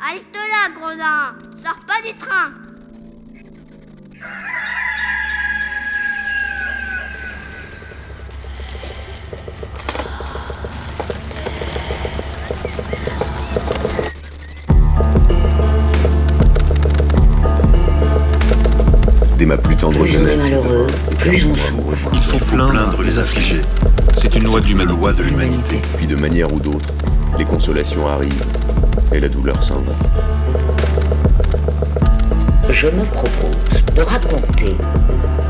Halte là, gredin Sors pas du train Dès ma plus tendre Plus on est jeunesse, malheureux, plus on souffre. Il faut plaindre les affligés. C'est une loi loi de l'humanité. puis de manière ou d'autre, les consolations arrivent et la douleur s'en va. Je me propose de raconter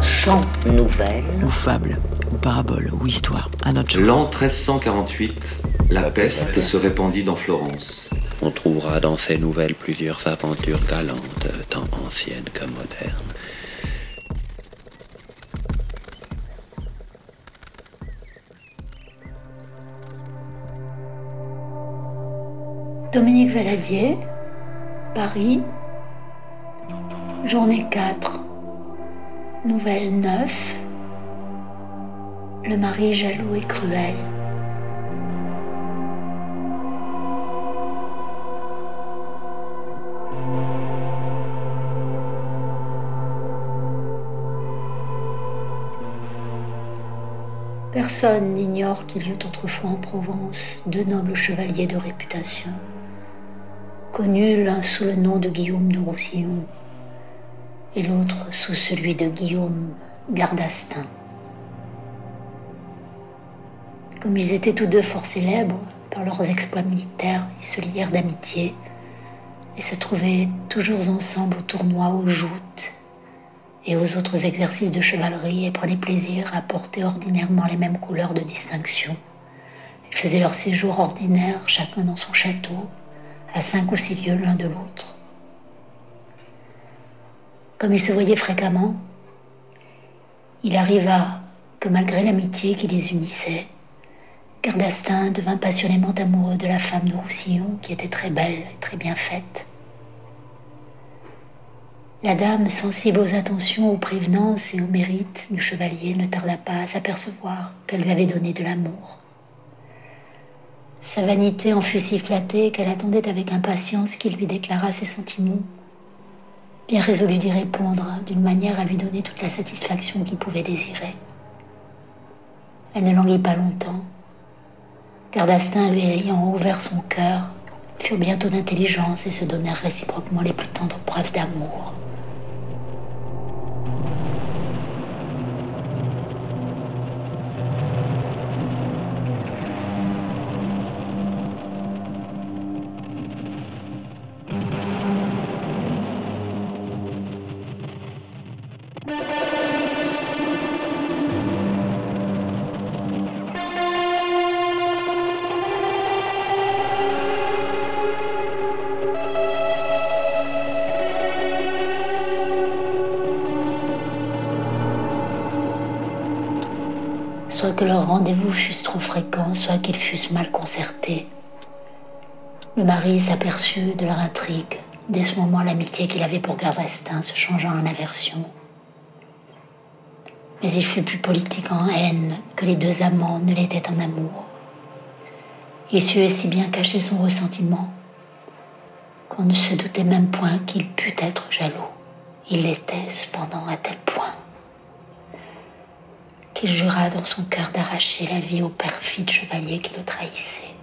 100 nouvelles ou fable, ou parabole, ou histoire, à notre. L'an 1348, la peste se répandit dans Florence. On trouvera dans ces nouvelles plusieurs aventures galantes, tant anciennes que modernes. Dominique Valadier, Paris, journée 4, nouvelle 9, le mari jaloux et cruel. Personne n'ignore qu'il y eut autrefois en Provence deux nobles chevaliers de réputation, connus l'un sous le nom de Guillaume de Roussillon et l'autre sous celui de Guillaume Gardastin. Comme ils étaient tous deux fort célèbres par leurs exploits militaires, ils se lièrent d'amitié et se trouvaient toujours ensemble aux tournois, aux joutes et aux autres exercices de chevalerie et prenaient plaisir à porter ordinairement les mêmes couleurs de distinction. Ils faisaient leur séjour ordinaire, chacun dans son château, à cinq ou six lieues l'un de l'autre. Comme ils se voyaient fréquemment, il arriva que malgré l'amitié qui les unissait, Gardastin devint passionnément amoureux de la femme de Roussillon, qui était très belle et très bien faite. La dame, sensible aux attentions, aux prévenances et aux mérites du chevalier, ne tarda pas à s'apercevoir qu'elle lui avait donné de l'amour. Sa vanité en fut si flattée qu'elle attendait avec impatience qu'il lui déclarât ses sentiments, bien résolue d'y répondre d'une manière à lui donner toute la satisfaction qu'il pouvait désirer. Elle ne languit pas longtemps. Gardastin lui ayant ouvert son cœur, furent bientôt d'intelligence et se donnèrent réciproquement les plus tendres preuves d'amour. Soit que leurs rendez-vous fussent trop fréquents, soit qu'ils fussent mal concertés. Le mari s'aperçut de leur intrigue. Dès ce moment, l'amitié qu'il avait pour Gardastin se changea en aversion. Mais il fut plus politique en haine que les deux amants ne l'étaient en amour. Il sut si bien cacher son ressentiment qu'on ne se doutait même point qu'il pût être jaloux. Il l'était cependant à tel point qu'il jura dans son cœur d'arracher la vie au perfide chevalier qui le trahissait.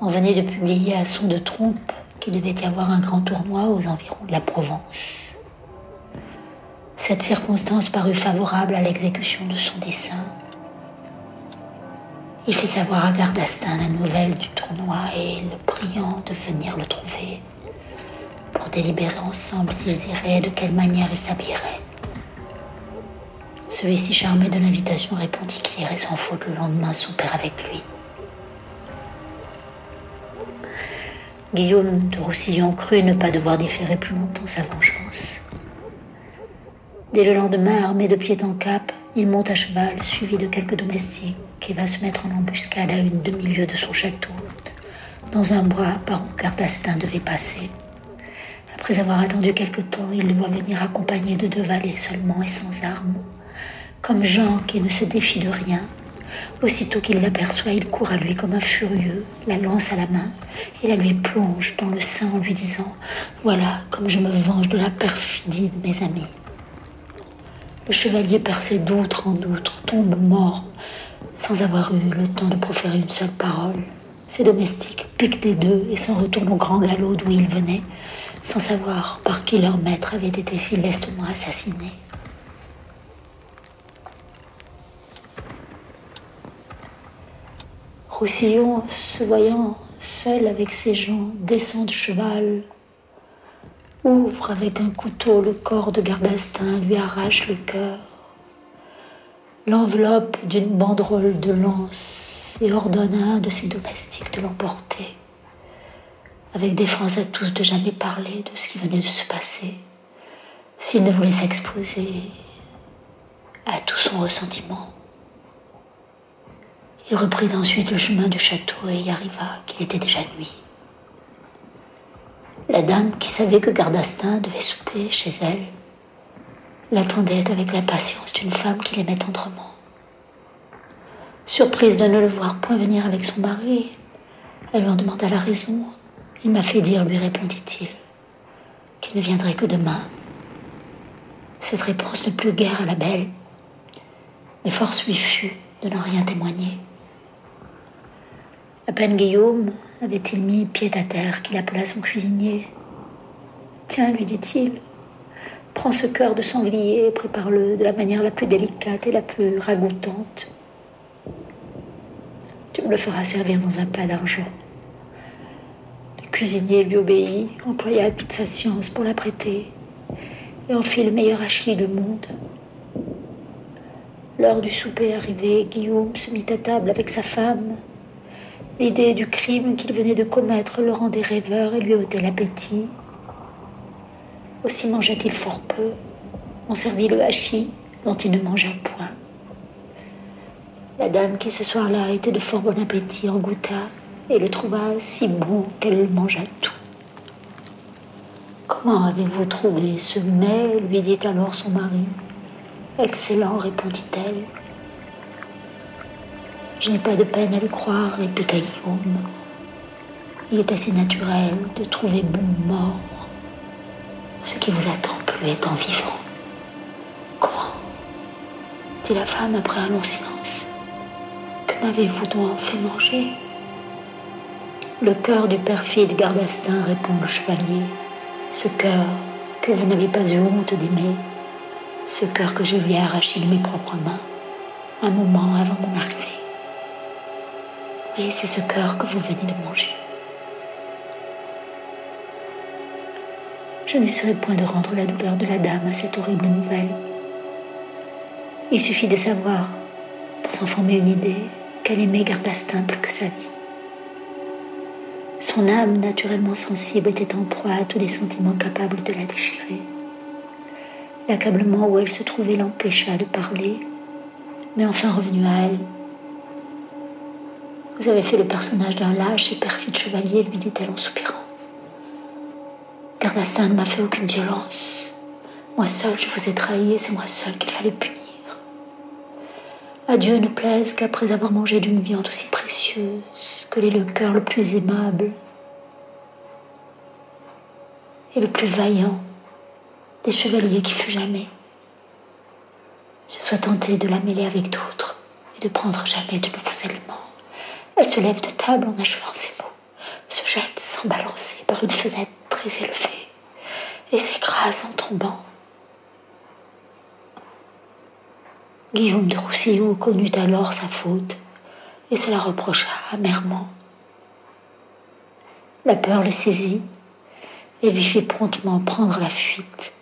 On venait de publier à son de trompe qu'il devait y avoir un grand tournoi aux environs de la Provence. Cette circonstance parut favorable à l'exécution de son dessein. Il fit savoir à Gardastin la nouvelle du tournoi et le priant de venir le trouver pour délibérer ensemble s'ils iraient et de quelle manière ils s'habilleraient. Celui-ci, charmé de l'invitation, répondit qu'il irait sans faute le lendemain souper avec lui. Guillaume de Roussillon crut ne pas devoir différer plus longtemps sa vengeance. Dès le lendemain, armé de pied en cap, il monte à cheval, suivi de quelques domestiques, et va se mettre en embuscade à une demi-lieue de son château, dans un bois par où Gardastin devait passer. Après avoir attendu quelque temps, il le voit venir accompagné de deux valets seulement et sans armes, comme Jean qui ne se défie de rien, Aussitôt qu'il l'aperçoit, il court à lui comme un furieux, la lance à la main, et la lui plonge dans le sein en lui disant Voilà comme je me venge de la perfidie de mes amis. Le chevalier percé d'outre en outre tombe mort sans avoir eu le temps de proférer une seule parole. Ses domestiques piquent des deux et s'en retournent au grand galop d'où ils venaient, sans savoir par qui leur maître avait été si lestement assassiné. Roussillon, se voyant seul avec ses gens, descend de cheval, ouvre avec un couteau le corps de Gardastin, lui arrache le cœur, l'enveloppe d'une banderole de lance et ordonne à un de ses domestiques de l'emporter, avec défense à tous de jamais parler de ce qui venait de se passer, s'il ne voulait s'exposer à tout son ressentiment. Il reprit ensuite le chemin du château et y arriva qu'il était déjà nuit. La dame, qui savait que Gardastin devait souper chez elle, l'attendait avec l'impatience d'une femme qui l'aimait tendrement. Surprise de ne le voir point venir avec son mari, elle lui en demanda la raison. Il m'a fait dire, lui répondit-il, qu'il ne viendrait que demain. Cette réponse ne plut guère à la belle, mais force lui fut de n'en rien témoigner. À peine Guillaume avait-il mis pied à terre qu'il appela son cuisinier. Tiens, lui dit-il, prends ce cœur de sanglier et prépare-le de la manière la plus délicate et la plus ragoûtante. Tu me le feras servir dans un plat d'argent. Le cuisinier lui obéit, employa toute sa science pour l'apprêter et en fit le meilleur hachis du monde. L'heure du souper arrivée, Guillaume se mit à table avec sa femme L'idée du crime qu'il venait de commettre le rendait rêveur et lui ôtait l'appétit. Aussi mangea-t-il fort peu. On servit le hachis, dont il ne mangea point. La dame qui ce soir-là était de fort bon appétit en goûta et le trouva si bon qu'elle mangea tout. Comment avez-vous trouvé ce mets? lui dit alors son mari. Excellent, répondit-elle. Je n'ai pas de peine à le croire, répliqua Guillaume. Il est assez naturel de trouver bon mort. Ce qui vous attend plus étant vivant. Comment? Dit la femme après un long silence. Que m'avez-vous donc fait manger? Le cœur du perfide Gardastin, répond le chevalier. Ce cœur que vous n'avez pas eu honte d'aimer. Ce cœur que je lui ai arraché de mes propres mains, un moment avant mon arrivée. Et c'est ce cœur que vous venez de manger. Je n'essaierai point de rendre la douleur de la dame à cette horrible nouvelle. Il suffit de savoir, pour s'en former une idée, qu'elle aimait Gardastin plus que sa vie. Son âme, naturellement sensible, était en proie à tous les sentiments capables de la déchirer. L'accablement où elle se trouvait l'empêcha de parler, mais enfin revenue à elle, vous avez fait le personnage d'un lâche et perfide chevalier, lui dit-elle en soupirant. Gardastin ne m'a fait aucune violence. Moi seul, je vous ai trahi et c'est moi seul qu'il fallait punir. À Dieu ne plaise qu'après avoir mangé d'une viande aussi précieuse, que l'est le cœur le plus aimable et le plus vaillant des chevaliers qui fut jamais, je sois tentée de la mêler avec d'autres et de prendre jamais de nouveaux éléments. Elle se lève de table en achevant ces mots, se jette sans balancer par une fenêtre très élevée et s'écrase en tombant. Guillaume de Roussillon connut alors sa faute et se la reprocha amèrement. La peur le saisit et lui fit promptement prendre la fuite.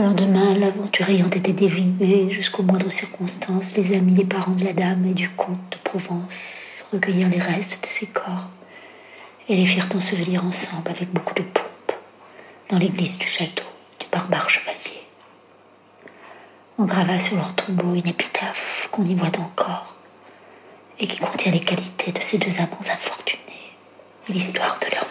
Le lendemain, l'aventure ayant été déviguée jusqu'aux moindres circonstances, les amis, les parents de la dame et du comte de Provence recueillirent les restes de ses corps et les firent ensevelir ensemble avec beaucoup de pompe dans l'église du château du barbare chevalier. On grava sur leur tombeau une épitaphe qu'on y voit encore et qui contient les qualités de ces deux amants infortunés et l'histoire de leur